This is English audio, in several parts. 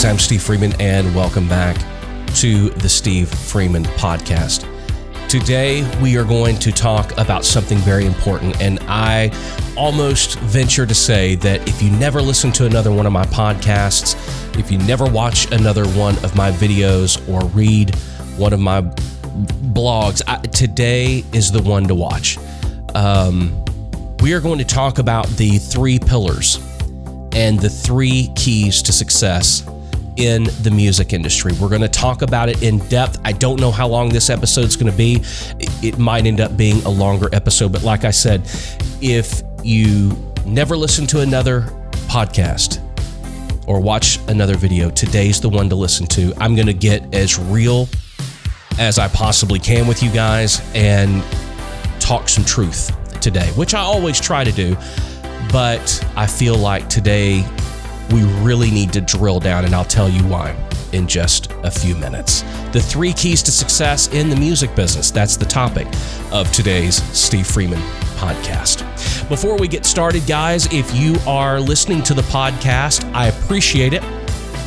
guys, I'm Steve Freeman, and welcome back to the Steve Freeman Podcast. Today, we are going to talk about something very important, and I almost venture to say that if you never listen to another one of my podcasts, if you never watch another one of my videos or read one of my blogs, I, today is the one to watch. Um, we are going to talk about the three pillars and the three keys to success in the music industry. We're going to talk about it in depth. I don't know how long this episode is going to be. It might end up being a longer episode, but like I said, if you never listen to another podcast or watch another video, today's the one to listen to. I'm going to get as real as I possibly can with you guys and talk some truth today, which I always try to do. But I feel like today we really need to drill down, and I'll tell you why in just a few minutes. The three keys to success in the music business. That's the topic of today's Steve Freeman podcast. Before we get started, guys, if you are listening to the podcast, I appreciate it.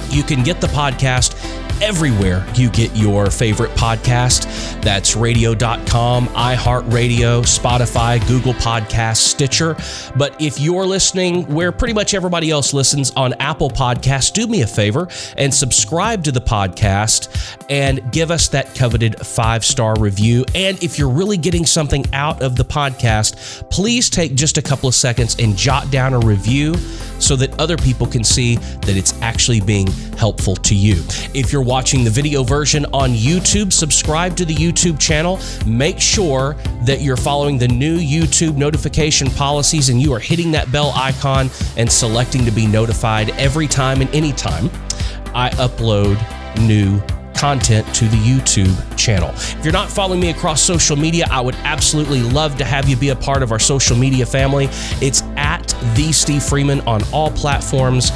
You can get the podcast everywhere you get your favorite podcast. That's radio.com, iHeartRadio, Spotify, Google Podcasts, Stitcher. But if you're listening where pretty much everybody else listens on Apple Podcasts, do me a favor and subscribe to the podcast and give us that coveted five star review. And if you're really getting something out of the podcast, please take just a couple of seconds and jot down a review so that other people can see that it's actually being helpful to you. If you're watching the video version on YouTube, subscribe to the YouTube channel. Make sure that you're following the new YouTube notification policies and you are hitting that bell icon and selecting to be notified every time and anytime I upload new content to the YouTube channel. If you're not following me across social media, I would absolutely love to have you be a part of our social media family. It's at the Steve Freeman on all platforms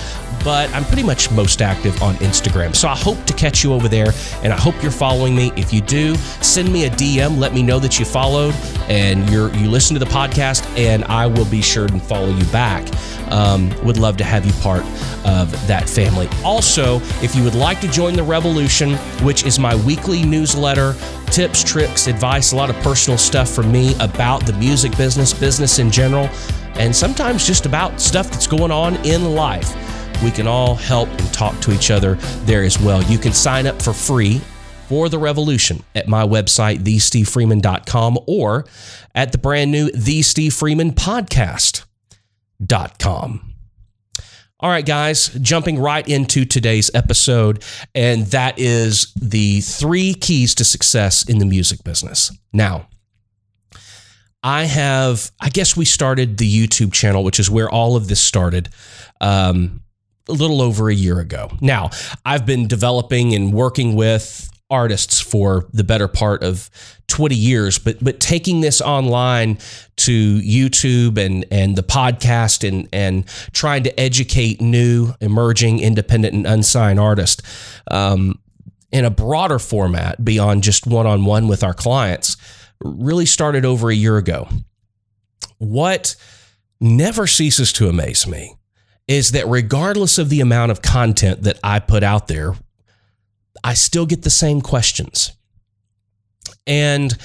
but I'm pretty much most active on Instagram. So I hope to catch you over there and I hope you're following me. If you do, send me a DM, let me know that you followed and you're you listen to the podcast and I will be sure to follow you back. Um, would love to have you part of that family. Also, if you would like to join the revolution, which is my weekly newsletter, tips, tricks, advice, a lot of personal stuff from me about the music business, business in general, and sometimes just about stuff that's going on in life we can all help and talk to each other there as well. You can sign up for free for the revolution at my website, thestevefreeman.com, or at the brand new The Steve Freeman Podcast.com. All right, guys, jumping right into today's episode, and that is the three keys to success in the music business. Now, I have, I guess we started the YouTube channel, which is where all of this started. Um, a little over a year ago. Now, I've been developing and working with artists for the better part of 20 years but but taking this online to YouTube and and the podcast and and trying to educate new emerging independent and unsigned artists um, in a broader format beyond just one-on-one with our clients really started over a year ago what never ceases to amaze me is that regardless of the amount of content that I put out there, I still get the same questions. And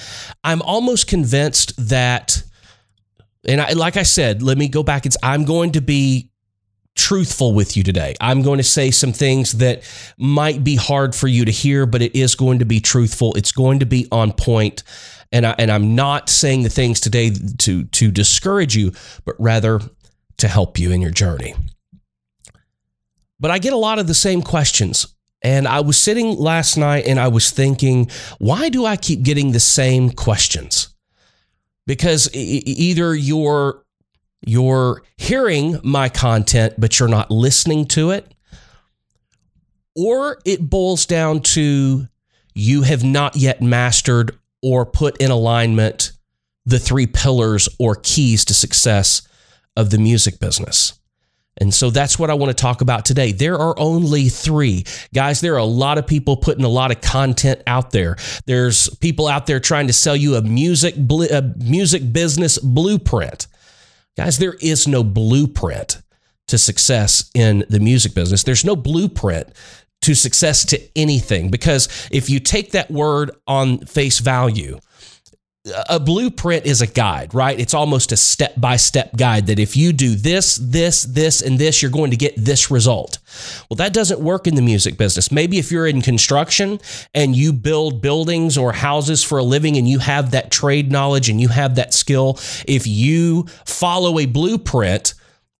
I'm almost convinced that, and I, like I said, let me go back. It's I'm going to be truthful with you today. I'm going to say some things that might be hard for you to hear, but it is going to be truthful. It's going to be on point. And I and I'm not saying the things today to to discourage you, but rather to help you in your journey. But I get a lot of the same questions. And I was sitting last night and I was thinking, why do I keep getting the same questions? Because either you're you're hearing my content but you're not listening to it, or it boils down to you have not yet mastered or put in alignment the three pillars or keys to success of the music business. And so that's what I want to talk about today. There are only three. Guys, there are a lot of people putting a lot of content out there. There's people out there trying to sell you a music a music business blueprint. Guys, there is no blueprint to success in the music business. There's no blueprint to success to anything because if you take that word on face value, a blueprint is a guide, right? It's almost a step by step guide that if you do this, this, this, and this, you're going to get this result. Well, that doesn't work in the music business. Maybe if you're in construction and you build buildings or houses for a living and you have that trade knowledge and you have that skill, if you follow a blueprint,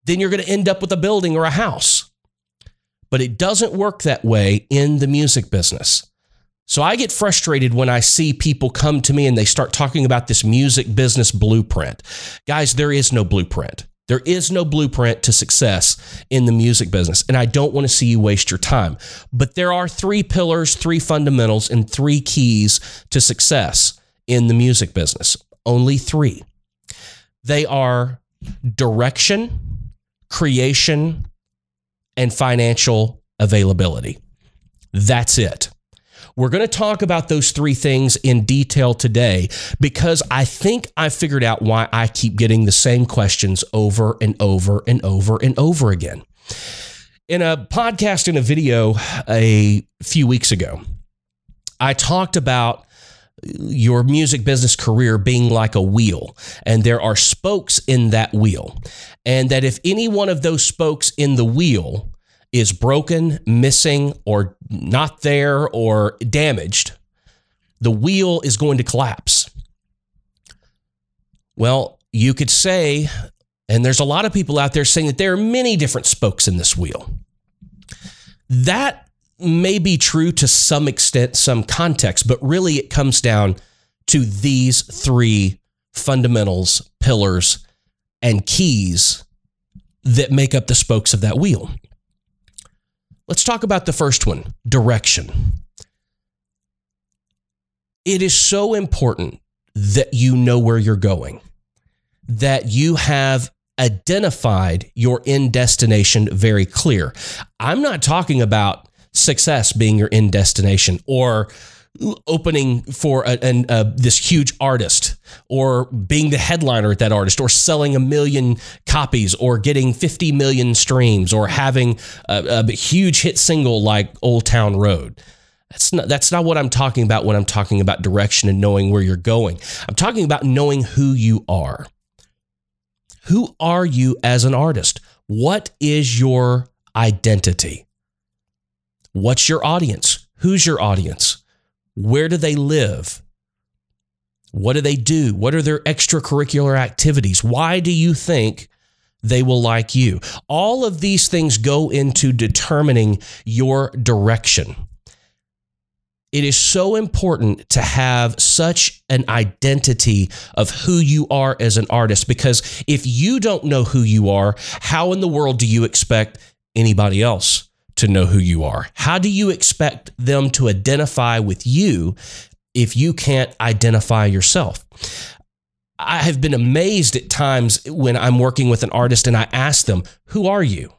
then you're going to end up with a building or a house. But it doesn't work that way in the music business. So I get frustrated when I see people come to me and they start talking about this music business blueprint. Guys, there is no blueprint. There is no blueprint to success in the music business. And I don't want to see you waste your time. But there are three pillars, three fundamentals, and three keys to success in the music business. Only three. They are direction, creation, and financial availability. That's it. We're going to talk about those three things in detail today because I think I figured out why I keep getting the same questions over and over and over and over again. In a podcast in a video a few weeks ago, I talked about your music business career being like a wheel, and there are spokes in that wheel. And that if any one of those spokes in the wheel is broken, missing, or not there, or damaged, the wheel is going to collapse. Well, you could say, and there's a lot of people out there saying that there are many different spokes in this wheel. That may be true to some extent, some context, but really it comes down to these three fundamentals, pillars, and keys that make up the spokes of that wheel. Let's talk about the first one direction. It is so important that you know where you're going, that you have identified your end destination very clear. I'm not talking about success being your end destination or opening for a, a, this huge artist or being the headliner at that artist or selling a million copies or getting 50 million streams or having a, a huge hit single like Old Town Road. That's not, that's not what I'm talking about when I'm talking about direction and knowing where you're going. I'm talking about knowing who you are. Who are you as an artist? What is your identity? What's your audience? Who's your audience? Where do they live? What do they do? What are their extracurricular activities? Why do you think they will like you? All of these things go into determining your direction. It is so important to have such an identity of who you are as an artist because if you don't know who you are, how in the world do you expect anybody else to know who you are? How do you expect them to identify with you if you can't identify yourself? I have been amazed at times when I'm working with an artist and I ask them, Who are you?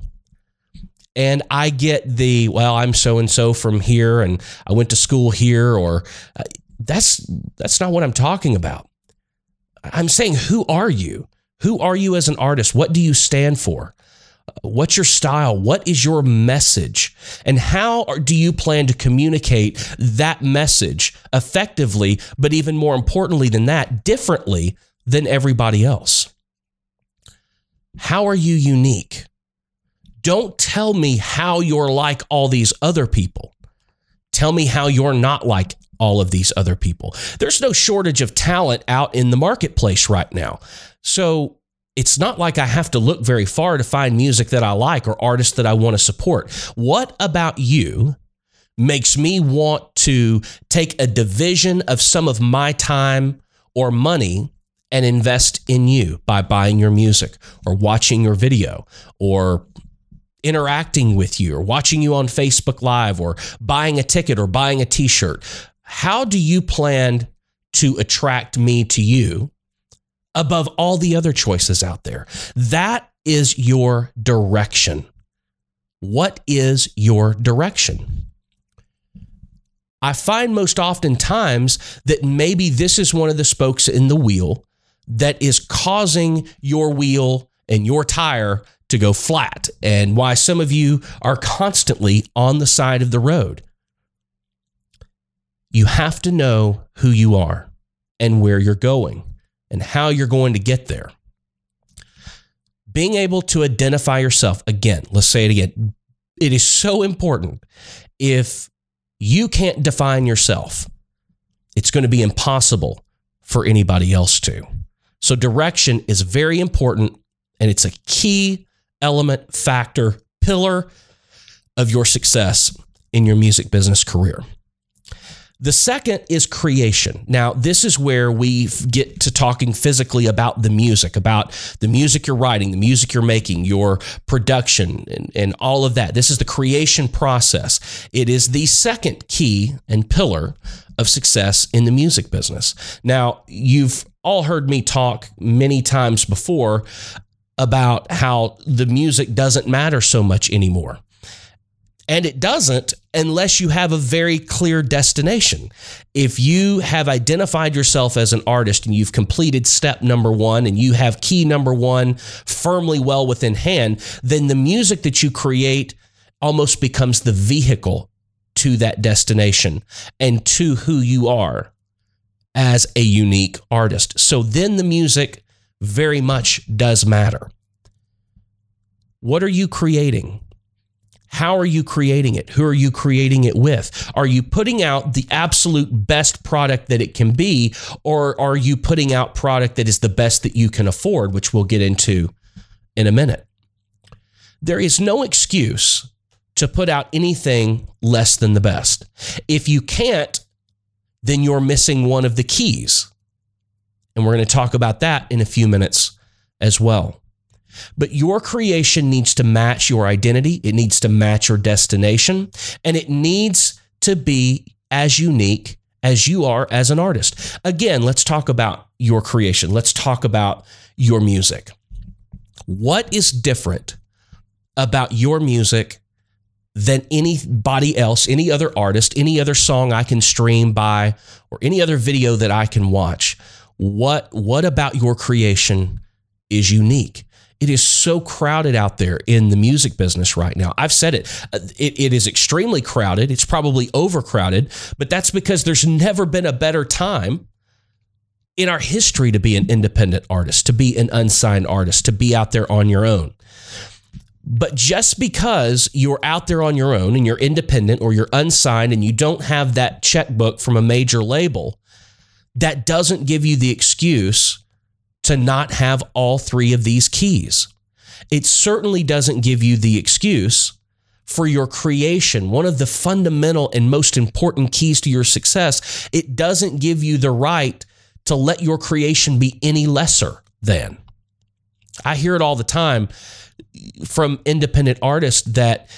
And I get the, well, I'm so and so from here and I went to school here, or uh, that's that's not what I'm talking about. I'm saying, who are you? Who are you as an artist? What do you stand for? What's your style? What is your message? And how do you plan to communicate that message effectively, but even more importantly than that, differently than everybody else? How are you unique? Don't tell me how you're like all these other people. Tell me how you're not like all of these other people. There's no shortage of talent out in the marketplace right now. So it's not like I have to look very far to find music that I like or artists that I want to support. What about you makes me want to take a division of some of my time or money and invest in you by buying your music or watching your video or interacting with you or watching you on Facebook Live or buying a ticket or buying a t shirt? How do you plan to attract me to you? Above all the other choices out there. That is your direction. What is your direction? I find most oftentimes that maybe this is one of the spokes in the wheel that is causing your wheel and your tire to go flat and why some of you are constantly on the side of the road. You have to know who you are and where you're going and how you're going to get there. Being able to identify yourself, again, let's say it again. It is so important. If you can't define yourself, it's going to be impossible for anybody else to. So, direction is very important and it's a key element, factor, pillar of your success in your music business career. The second is creation. Now, this is where we get to talking physically about the music, about the music you're writing, the music you're making, your production, and, and all of that. This is the creation process. It is the second key and pillar of success in the music business. Now, you've all heard me talk many times before about how the music doesn't matter so much anymore. And it doesn't unless you have a very clear destination. If you have identified yourself as an artist and you've completed step number one and you have key number one firmly well within hand, then the music that you create almost becomes the vehicle to that destination and to who you are as a unique artist. So then the music very much does matter. What are you creating? How are you creating it? Who are you creating it with? Are you putting out the absolute best product that it can be, or are you putting out product that is the best that you can afford, which we'll get into in a minute? There is no excuse to put out anything less than the best. If you can't, then you're missing one of the keys. And we're going to talk about that in a few minutes as well. But your creation needs to match your identity, it needs to match your destination, and it needs to be as unique as you are as an artist. Again, let's talk about your creation. Let's talk about your music. What is different about your music than anybody else, any other artist, any other song I can stream by, or any other video that I can watch? What, what about your creation is unique? It is so crowded out there in the music business right now. I've said it. Uh, it. It is extremely crowded. It's probably overcrowded, but that's because there's never been a better time in our history to be an independent artist, to be an unsigned artist, to be out there on your own. But just because you're out there on your own and you're independent or you're unsigned and you don't have that checkbook from a major label, that doesn't give you the excuse to not have all three of these keys. It certainly doesn't give you the excuse for your creation, one of the fundamental and most important keys to your success. It doesn't give you the right to let your creation be any lesser than. I hear it all the time from independent artists that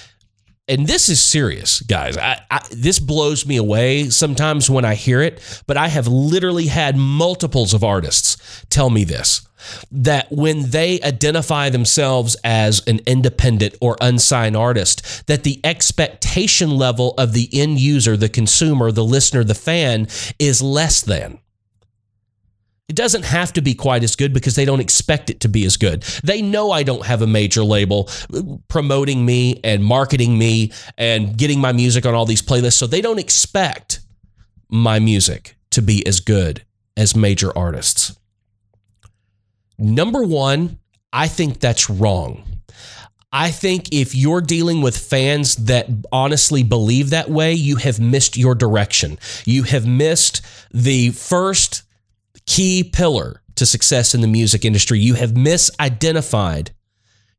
and this is serious, guys. I, I, this blows me away sometimes when I hear it, but I have literally had multiples of artists tell me this that when they identify themselves as an independent or unsigned artist, that the expectation level of the end user, the consumer, the listener, the fan is less than. It doesn't have to be quite as good because they don't expect it to be as good. They know I don't have a major label promoting me and marketing me and getting my music on all these playlists. So they don't expect my music to be as good as major artists. Number one, I think that's wrong. I think if you're dealing with fans that honestly believe that way, you have missed your direction. You have missed the first key pillar to success in the music industry. You have misidentified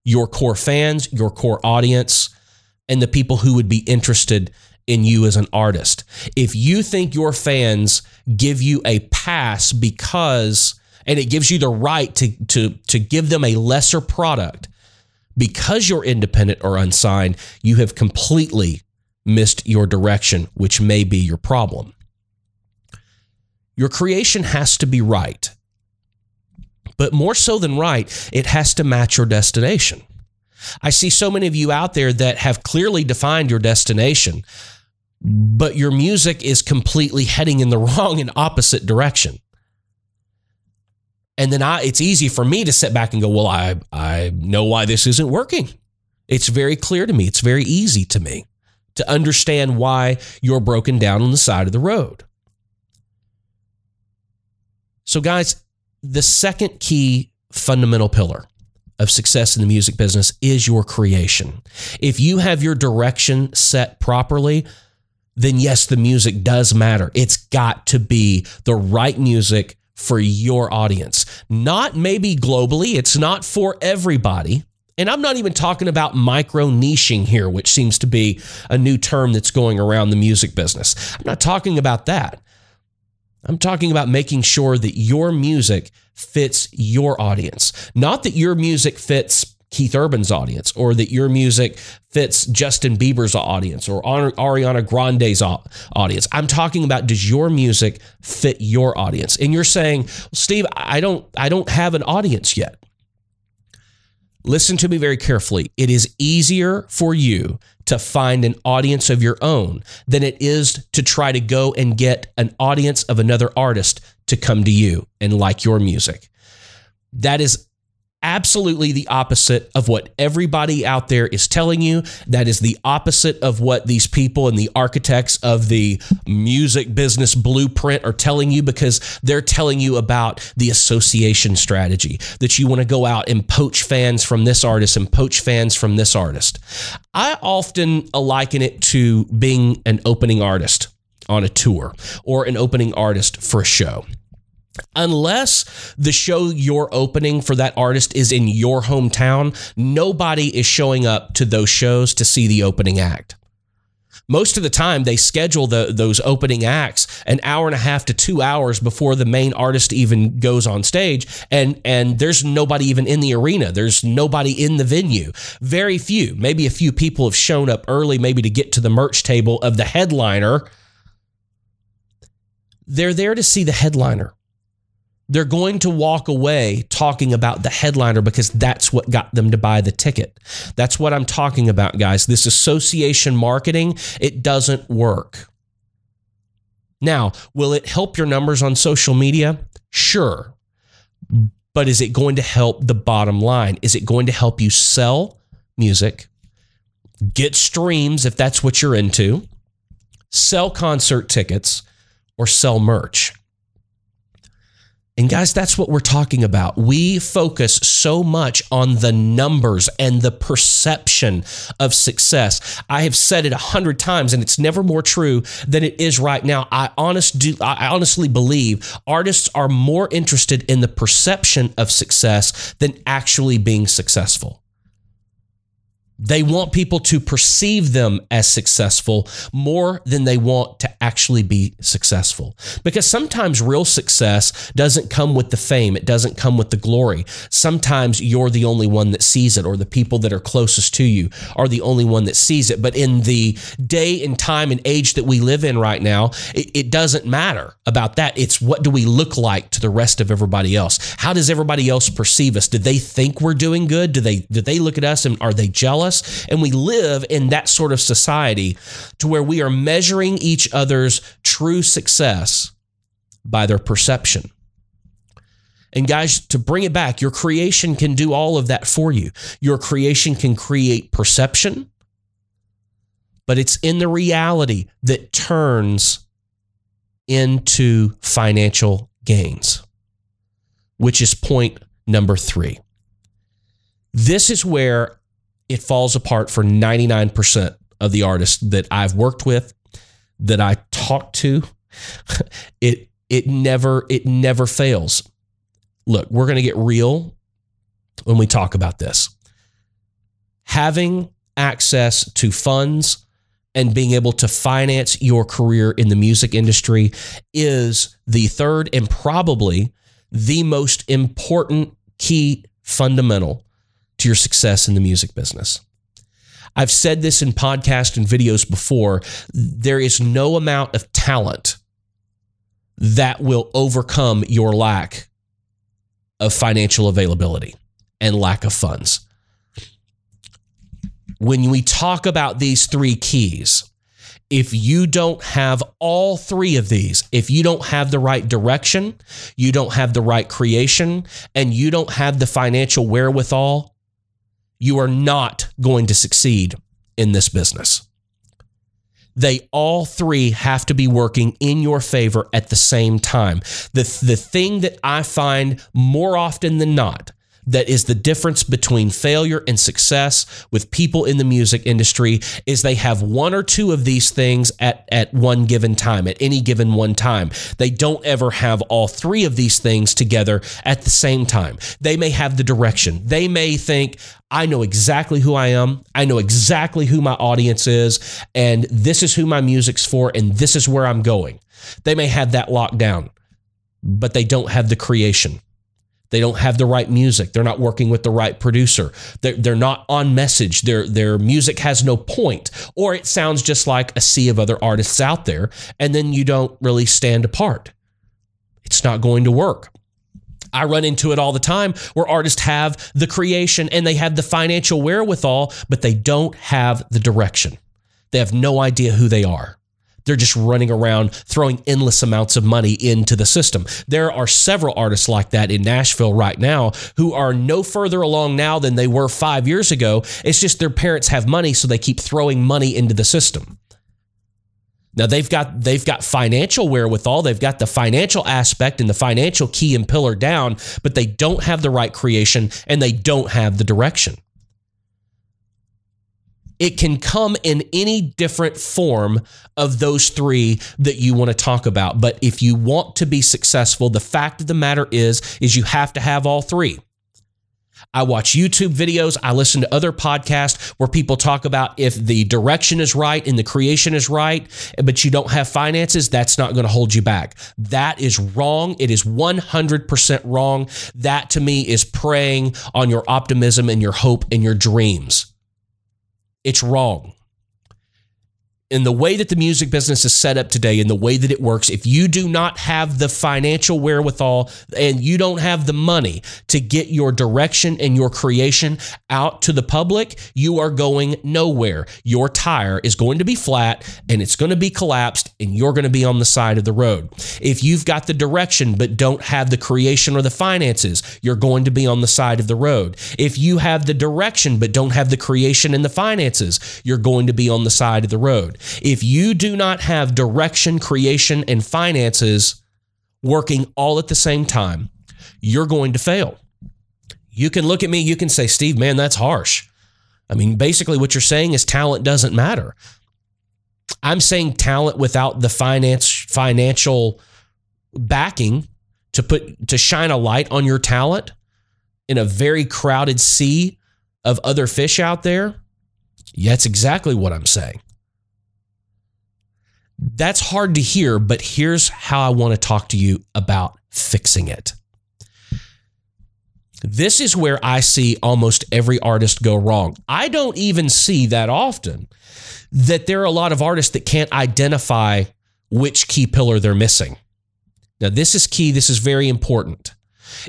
your core fans, your core audience, and the people who would be interested in you as an artist. If you think your fans give you a pass because and it gives you the right to to to give them a lesser product because you're independent or unsigned, you have completely missed your direction, which may be your problem. Your creation has to be right. But more so than right, it has to match your destination. I see so many of you out there that have clearly defined your destination, but your music is completely heading in the wrong and opposite direction. And then I it's easy for me to sit back and go, "Well, I I know why this isn't working." It's very clear to me. It's very easy to me to understand why you're broken down on the side of the road. So guys, the second key fundamental pillar of success in the music business is your creation. If you have your direction set properly, then yes, the music does matter. It's got to be the right music for your audience. Not maybe globally, it's not for everybody. And I'm not even talking about micro niching here, which seems to be a new term that's going around the music business. I'm not talking about that. I'm talking about making sure that your music fits your audience, not that your music fits Keith Urban's audience or that your music fits Justin Bieber's audience or Ariana Grande's audience. I'm talking about does your music fit your audience? And you're saying, Steve, I don't I don't have an audience yet. Listen to me very carefully. It is easier for you to find an audience of your own than it is to try to go and get an audience of another artist to come to you and like your music. That is absolutely the opposite of what everybody out there is telling you. That is the opposite of what these people and the architects of the music business blueprint are telling you because they're telling you about the association strategy that you want to go out and poach fans from this artist and poach fans from this artist. I often liken it to being an opening artist on a tour or an opening artist for a show unless the show you're opening for that artist is in your hometown, nobody is showing up to those shows to see the opening act. Most of the time, they schedule the, those opening acts an hour and a half to two hours before the main artist even goes on stage, and and there's nobody even in the arena. There's nobody in the venue. Very few, maybe a few people have shown up early, maybe to get to the merch table of the headliner. They're there to see the headliner they're going to walk away talking about the headliner because that's what got them to buy the ticket. That's what I'm talking about, guys. This association marketing, it doesn't work. Now, will it help your numbers on social media? Sure. But is it going to help the bottom line? Is it going to help you sell music, get streams if that's what you're into, sell concert tickets, or sell merch? And guys, that's what we're talking about. We focus so much on the numbers and the perception of success. I have said it a hundred times, and it's never more true than it is right now. I honest do I honestly believe artists are more interested in the perception of success than actually being successful. They want people to perceive them as successful more than they want to actually be successful. Because sometimes real success doesn't come with the fame, it doesn't come with the glory. Sometimes you're the only one that sees it, or the people that are closest to you are the only one that sees it. But in the day and time and age that we live in right now, it, it doesn't matter about that. It's what do we look like to the rest of everybody else? How does everybody else perceive us? Do they think we're doing good? Do they do they look at us and are they jealous? Us. And we live in that sort of society to where we are measuring each other's true success by their perception. And guys, to bring it back, your creation can do all of that for you. Your creation can create perception, but it's in the reality that turns into financial gains, which is point number three. This is where it falls apart for 99% of the artists that I've worked with, that I talk to. It it never it never fails. Look, we're going to get real when we talk about this. Having access to funds and being able to finance your career in the music industry is the third and probably the most important key fundamental to your success in the music business. I've said this in podcasts and videos before. There is no amount of talent that will overcome your lack of financial availability and lack of funds. When we talk about these three keys, if you don't have all three of these, if you don't have the right direction, you don't have the right creation, and you don't have the financial wherewithal, you are not going to succeed in this business. They all three have to be working in your favor at the same time. The, the thing that I find more often than not that is the difference between failure and success with people in the music industry is they have one or two of these things at, at one given time, at any given one time. They don't ever have all three of these things together at the same time. They may have the direction. They may think, I know exactly who I am. I know exactly who my audience is, and this is who my music's for, and this is where I'm going. They may have that locked down, but they don't have the creation. They don't have the right music. They're not working with the right producer. They're, they're not on message. Their, their music has no point, or it sounds just like a sea of other artists out there, and then you don't really stand apart. It's not going to work. I run into it all the time where artists have the creation and they have the financial wherewithal, but they don't have the direction. They have no idea who they are. They're just running around throwing endless amounts of money into the system. There are several artists like that in Nashville right now who are no further along now than they were five years ago. It's just their parents have money, so they keep throwing money into the system. Now they've got they've got financial wherewithal, they've got the financial aspect and the financial key and pillar down, but they don't have the right creation and they don't have the direction. It can come in any different form of those three that you want to talk about. But if you want to be successful, the fact of the matter is, is you have to have all three. I watch YouTube videos. I listen to other podcasts where people talk about if the direction is right and the creation is right, but you don't have finances, that's not going to hold you back. That is wrong. It is 100% wrong. That to me is preying on your optimism and your hope and your dreams. It's wrong. In the way that the music business is set up today, in the way that it works, if you do not have the financial wherewithal and you don't have the money to get your direction and your creation out to the public, you are going nowhere. Your tire is going to be flat and it's going to be collapsed and you're going to be on the side of the road. If you've got the direction but don't have the creation or the finances, you're going to be on the side of the road. If you have the direction but don't have the creation and the finances, you're going to be on the side of the road. If you do not have direction, creation, and finances working all at the same time, you're going to fail. You can look at me, you can say, Steve, man, that's harsh. I mean, basically, what you're saying is talent doesn't matter. I'm saying talent without the finance financial backing to put to shine a light on your talent in a very crowded sea of other fish out there. Yeah, that's exactly what I'm saying. That's hard to hear, but here's how I want to talk to you about fixing it. This is where I see almost every artist go wrong. I don't even see that often that there are a lot of artists that can't identify which key pillar they're missing. Now, this is key, this is very important.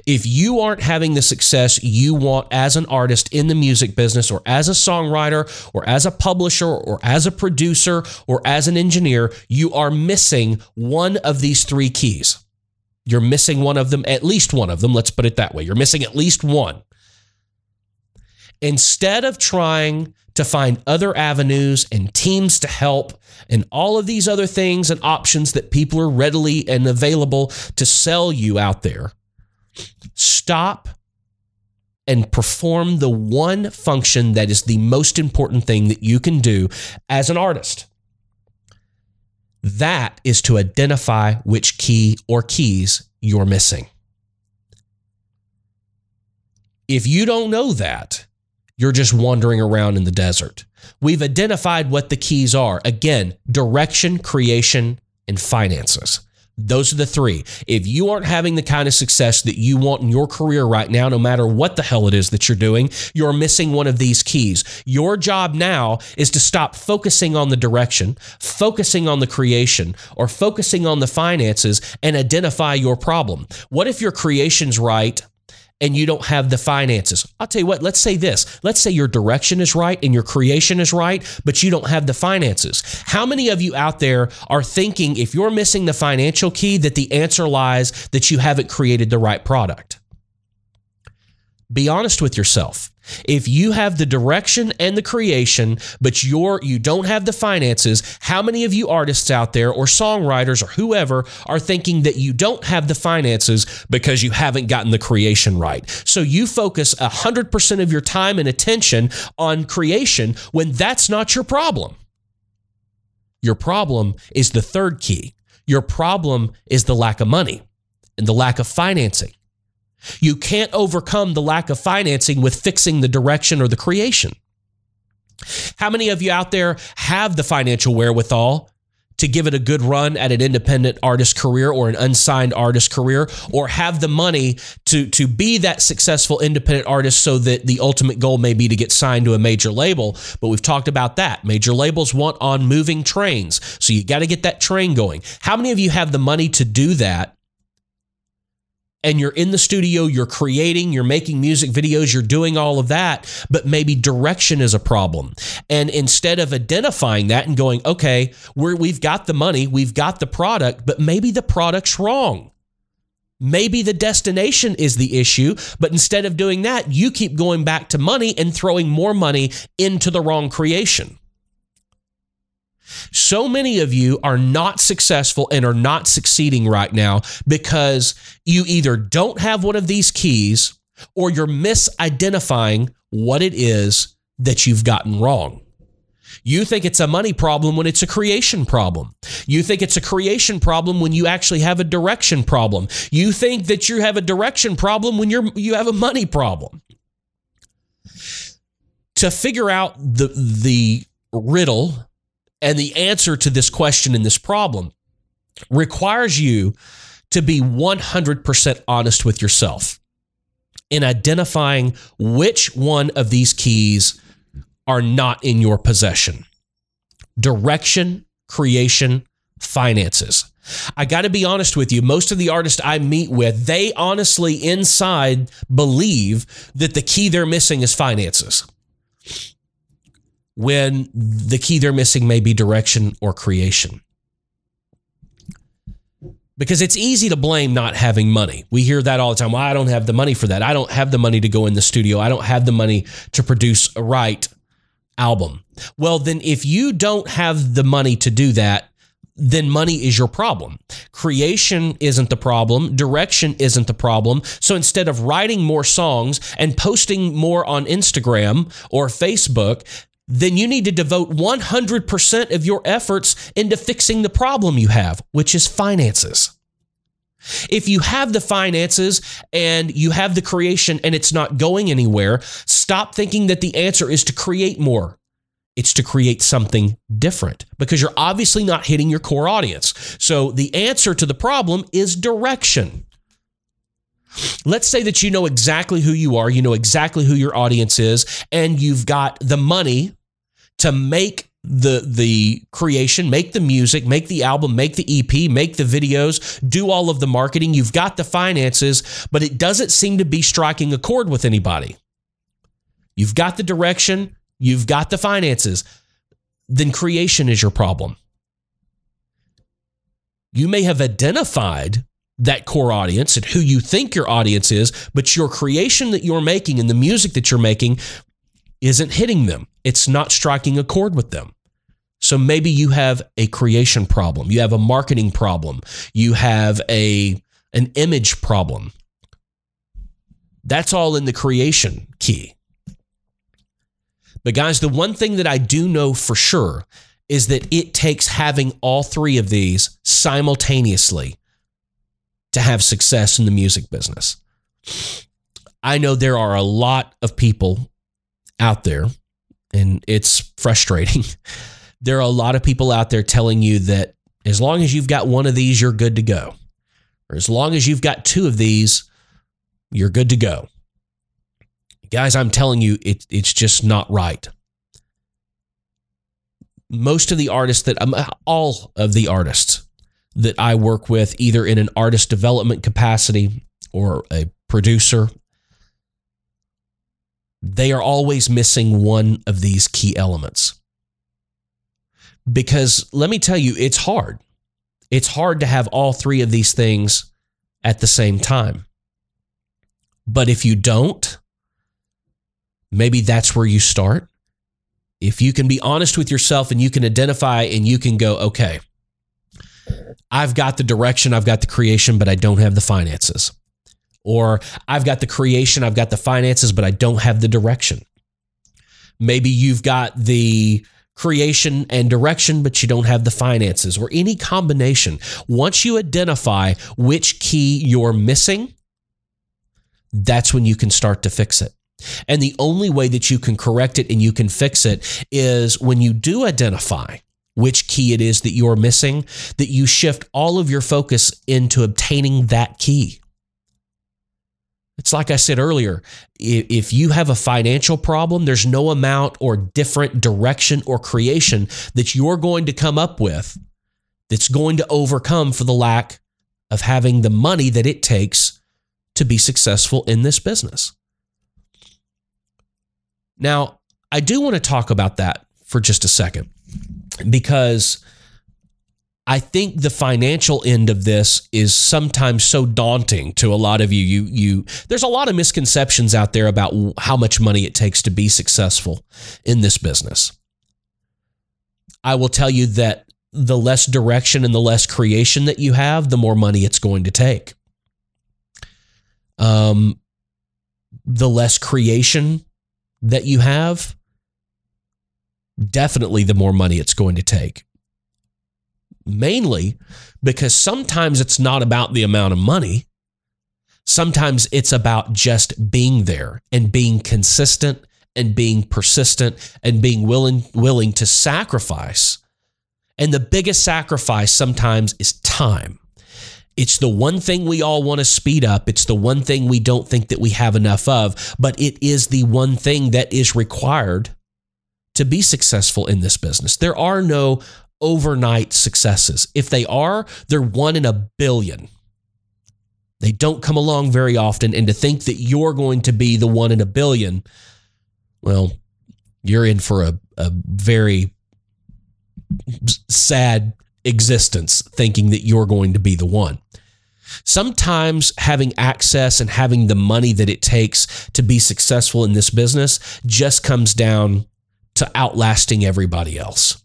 If you aren't having the success you want as an artist in the music business, or as a songwriter, or as a publisher, or as a producer, or as an engineer, you are missing one of these three keys. You're missing one of them, at least one of them. Let's put it that way. You're missing at least one. Instead of trying to find other avenues and teams to help and all of these other things and options that people are readily and available to sell you out there, Stop and perform the one function that is the most important thing that you can do as an artist. That is to identify which key or keys you're missing. If you don't know that, you're just wandering around in the desert. We've identified what the keys are. Again, direction, creation, and finances. Those are the three. If you aren't having the kind of success that you want in your career right now, no matter what the hell it is that you're doing, you're missing one of these keys. Your job now is to stop focusing on the direction, focusing on the creation, or focusing on the finances and identify your problem. What if your creation's right? And you don't have the finances. I'll tell you what, let's say this. Let's say your direction is right and your creation is right, but you don't have the finances. How many of you out there are thinking if you're missing the financial key that the answer lies that you haven't created the right product? Be honest with yourself. If you have the direction and the creation, but you're you don't have the finances, how many of you artists out there or songwriters or whoever are thinking that you don't have the finances because you haven't gotten the creation right? So you focus 100% of your time and attention on creation when that's not your problem. Your problem is the third key. Your problem is the lack of money and the lack of financing. You can't overcome the lack of financing with fixing the direction or the creation. How many of you out there have the financial wherewithal to give it a good run at an independent artist career or an unsigned artist career or have the money to to be that successful independent artist so that the ultimate goal may be to get signed to a major label? But we've talked about that. Major labels want on moving trains so you got to get that train going. How many of you have the money to do that and you're in the studio, you're creating, you're making music videos, you're doing all of that, but maybe direction is a problem. And instead of identifying that and going, okay, we're, we've got the money, we've got the product, but maybe the product's wrong. Maybe the destination is the issue, but instead of doing that, you keep going back to money and throwing more money into the wrong creation. So many of you are not successful and are not succeeding right now because you either don't have one of these keys or you're misidentifying what it is that you've gotten wrong. You think it's a money problem when it's a creation problem. You think it's a creation problem when you actually have a direction problem. You think that you have a direction problem when you're you have a money problem. To figure out the the riddle and the answer to this question and this problem requires you to be 100% honest with yourself in identifying which one of these keys are not in your possession direction, creation, finances. I got to be honest with you. Most of the artists I meet with, they honestly inside believe that the key they're missing is finances when the key they're missing may be direction or creation. Because it's easy to blame not having money. We hear that all the time. Well, I don't have the money for that. I don't have the money to go in the studio. I don't have the money to produce a right album. Well, then if you don't have the money to do that, then money is your problem. Creation isn't the problem. Direction isn't the problem. So instead of writing more songs and posting more on Instagram or Facebook, then you need to devote 100% of your efforts into fixing the problem you have, which is finances. If you have the finances and you have the creation and it's not going anywhere, stop thinking that the answer is to create more. It's to create something different because you're obviously not hitting your core audience. So the answer to the problem is direction. Let's say that you know exactly who you are, you know exactly who your audience is, and you've got the money to make the the creation, make the music, make the album, make the EP, make the videos, do all of the marketing. You've got the finances, but it doesn't seem to be striking a chord with anybody. You've got the direction, you've got the finances. Then creation is your problem. You may have identified that core audience and who you think your audience is, but your creation that you're making and the music that you're making isn't hitting them. It's not striking a chord with them. So maybe you have a creation problem, you have a marketing problem, you have a an image problem. That's all in the creation key. But guys, the one thing that I do know for sure is that it takes having all three of these simultaneously to have success in the music business. I know there are a lot of people out there, and it's frustrating. there are a lot of people out there telling you that as long as you've got one of these, you're good to go. Or as long as you've got two of these, you're good to go. Guys, I'm telling you, it, it's just not right. Most of the artists that, um, all of the artists that I work with, either in an artist development capacity or a producer, they are always missing one of these key elements. Because let me tell you, it's hard. It's hard to have all three of these things at the same time. But if you don't, maybe that's where you start. If you can be honest with yourself and you can identify and you can go, okay, I've got the direction, I've got the creation, but I don't have the finances. Or I've got the creation, I've got the finances, but I don't have the direction. Maybe you've got the creation and direction, but you don't have the finances, or any combination. Once you identify which key you're missing, that's when you can start to fix it. And the only way that you can correct it and you can fix it is when you do identify which key it is that you're missing, that you shift all of your focus into obtaining that key. It's like I said earlier if you have a financial problem, there's no amount or different direction or creation that you're going to come up with that's going to overcome for the lack of having the money that it takes to be successful in this business. Now, I do want to talk about that for just a second because I think the financial end of this is sometimes so daunting to a lot of you. You you there's a lot of misconceptions out there about how much money it takes to be successful in this business. I will tell you that the less direction and the less creation that you have, the more money it's going to take. Um the less creation that you have, definitely the more money it's going to take. Mainly because sometimes it's not about the amount of money. Sometimes it's about just being there and being consistent and being persistent and being willing willing to sacrifice. And the biggest sacrifice sometimes is time. It's the one thing we all want to speed up. It's the one thing we don't think that we have enough of, but it is the one thing that is required to be successful in this business. There are no overnight successes. If they are, they're one in a billion. They don't come along very often. And to think that you're going to be the one in a billion, well, you're in for a, a very sad existence thinking that you're going to be the one. Sometimes having access and having the money that it takes to be successful in this business just comes down to outlasting everybody else.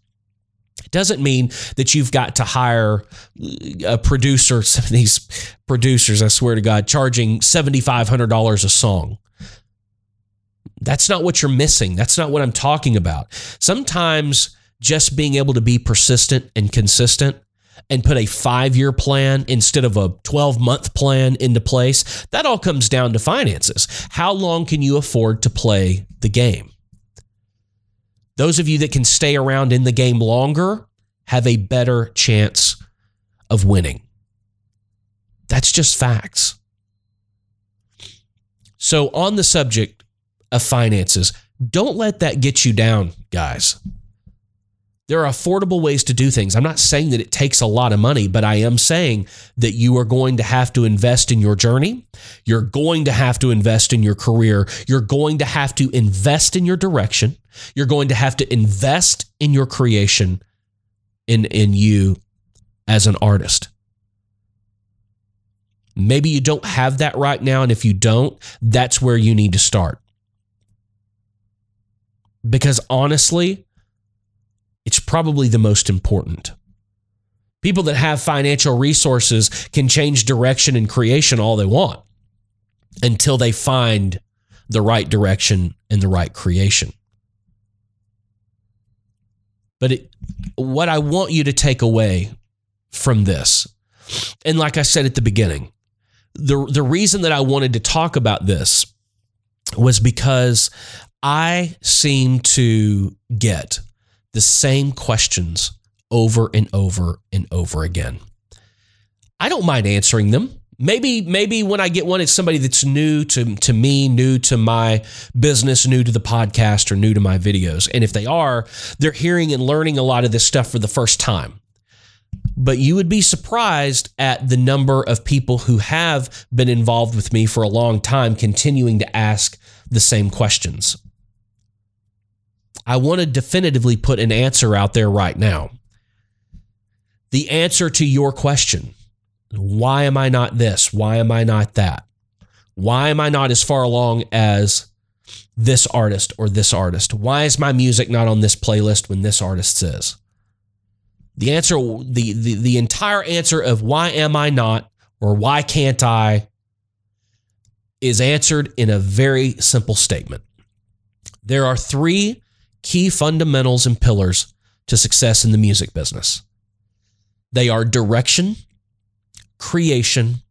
Doesn't mean that you've got to hire uh, a producer, some of these producers, I swear to God, charging $7,500 a song. That's not what you're missing. That's not what I'm talking about. Sometimes just being able to be persistent and consistent and put a five year plan instead of a 12 month plan into place, that all comes down to finances. How long can you afford to play the game? Those of you that can stay around in the game longer have a better chance of winning. That's just facts. So, on the subject of finances, don't let that get you down, guys. There are affordable ways to do things. I'm not saying that it takes a lot of money, but I am saying that you are going to have to invest in your journey. You're going to have to invest in your career. You're going to have to invest in your direction. You're going to have to invest in your creation, in, in you as an artist. Maybe you don't have that right now. And if you don't, that's where you need to start. Because honestly, it's probably the most important. People that have financial resources can change direction and creation all they want until they find the right direction and the right creation. But it, what I want you to take away from this, and like I said at the beginning, the, the reason that I wanted to talk about this was because I seem to get the same questions over and over and over again. I don't mind answering them. Maybe maybe when I get one it's somebody that's new to to me, new to my business, new to the podcast or new to my videos. And if they are, they're hearing and learning a lot of this stuff for the first time. but you would be surprised at the number of people who have been involved with me for a long time continuing to ask the same questions. I want to definitively put an answer out there right now. The answer to your question why am I not this? Why am I not that? Why am I not as far along as this artist or this artist? Why is my music not on this playlist when this artist is? The answer, the, the, the entire answer of why am I not or why can't I is answered in a very simple statement. There are three key fundamentals and pillars to success in the music business they are direction, creation,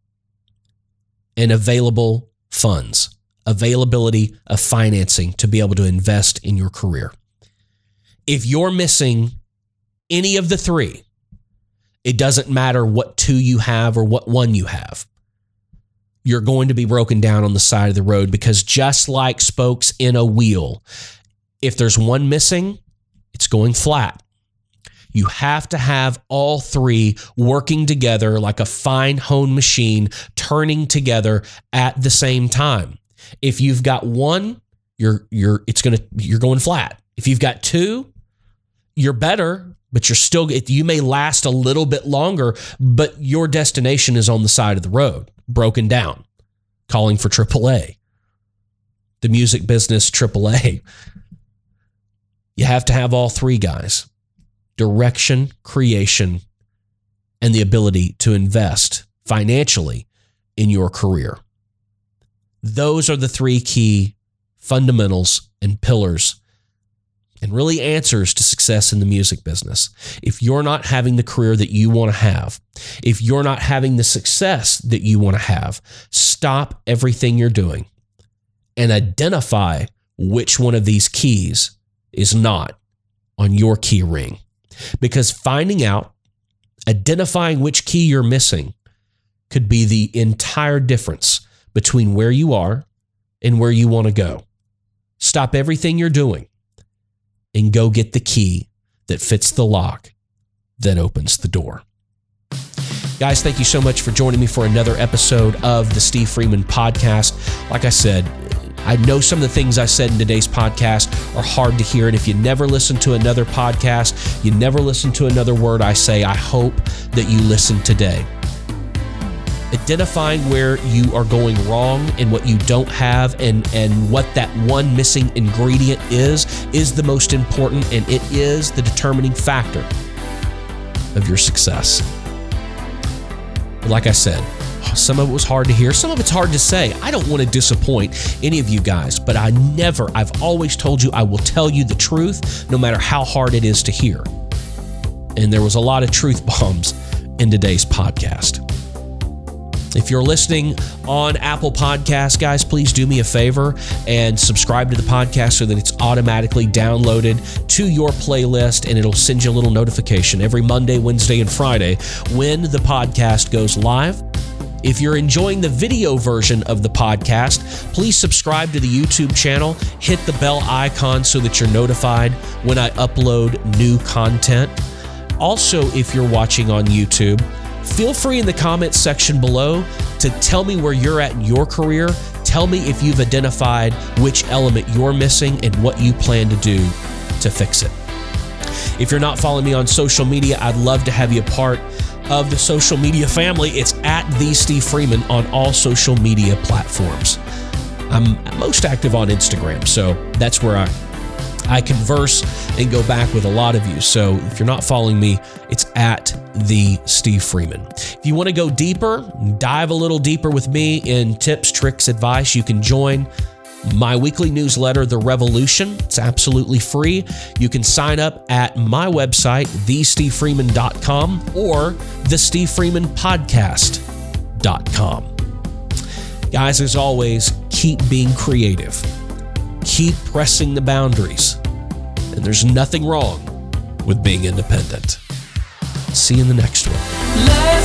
and available funds, availability of financing to be able to invest in your career. If you're missing any of the three, it doesn't matter what two you have or what one you have. You're going to be broken down on the side of the road because just like spokes in a wheel, if there's one missing, it's going flat. You have to have all three working together like a fine honed machine, turning together at the same time. If you've got one, you're you're it's gonna you're going flat. If you've got two, you're better, but you're still you may last a little bit longer, but your destination is on the side of the road, broken down, calling for AAA. The music business AAA. You have to have all three guys direction, creation, and the ability to invest financially in your career. Those are the three key fundamentals and pillars and really answers to success in the music business. If you're not having the career that you want to have, if you're not having the success that you want to have, stop everything you're doing and identify which one of these keys is not on your key ring. Because finding out, identifying which key you're missing could be the entire difference between where you are and where you want to go. Stop everything you're doing and go get the key that fits the lock that opens the door. Guys, thank you so much for joining me for another episode of the Steve Freeman podcast. Like I said, I know some of the things I said in today's podcast are hard to hear. And if you never listen to another podcast, you never listen to another word I say, I hope that you listen today. Identifying where you are going wrong and what you don't have and, and what that one missing ingredient is, is the most important and it is the determining factor of your success. Like I said, some of it was hard to hear, some of it's hard to say. I don't want to disappoint any of you guys, but I never, I've always told you I will tell you the truth no matter how hard it is to hear. And there was a lot of truth bombs in today's podcast. If you're listening on Apple Podcasts, guys, please do me a favor and subscribe to the podcast so that it's automatically downloaded to your playlist and it'll send you a little notification every Monday, Wednesday, and Friday when the podcast goes live. If you're enjoying the video version of the podcast, please subscribe to the YouTube channel, hit the bell icon so that you're notified when I upload new content. Also, if you're watching on YouTube, feel free in the comments section below to tell me where you're at in your career. Tell me if you've identified which element you're missing and what you plan to do to fix it. If you're not following me on social media, I'd love to have you a part of the social media family. It's at the Steve Freeman on all social media platforms. I'm most active on Instagram, so that's where I I converse and go back with a lot of you. So if you're not following me, it's at the Steve Freeman. If you want to go deeper, dive a little deeper with me in tips, tricks, advice, you can join my weekly newsletter, The Revolution. It's absolutely free. You can sign up at my website, thestevefreeman.com or thestevefreemanpodcast.com. Guys, as always, keep being creative. Keep pressing the boundaries. And there's nothing wrong with being independent. See you in the next one.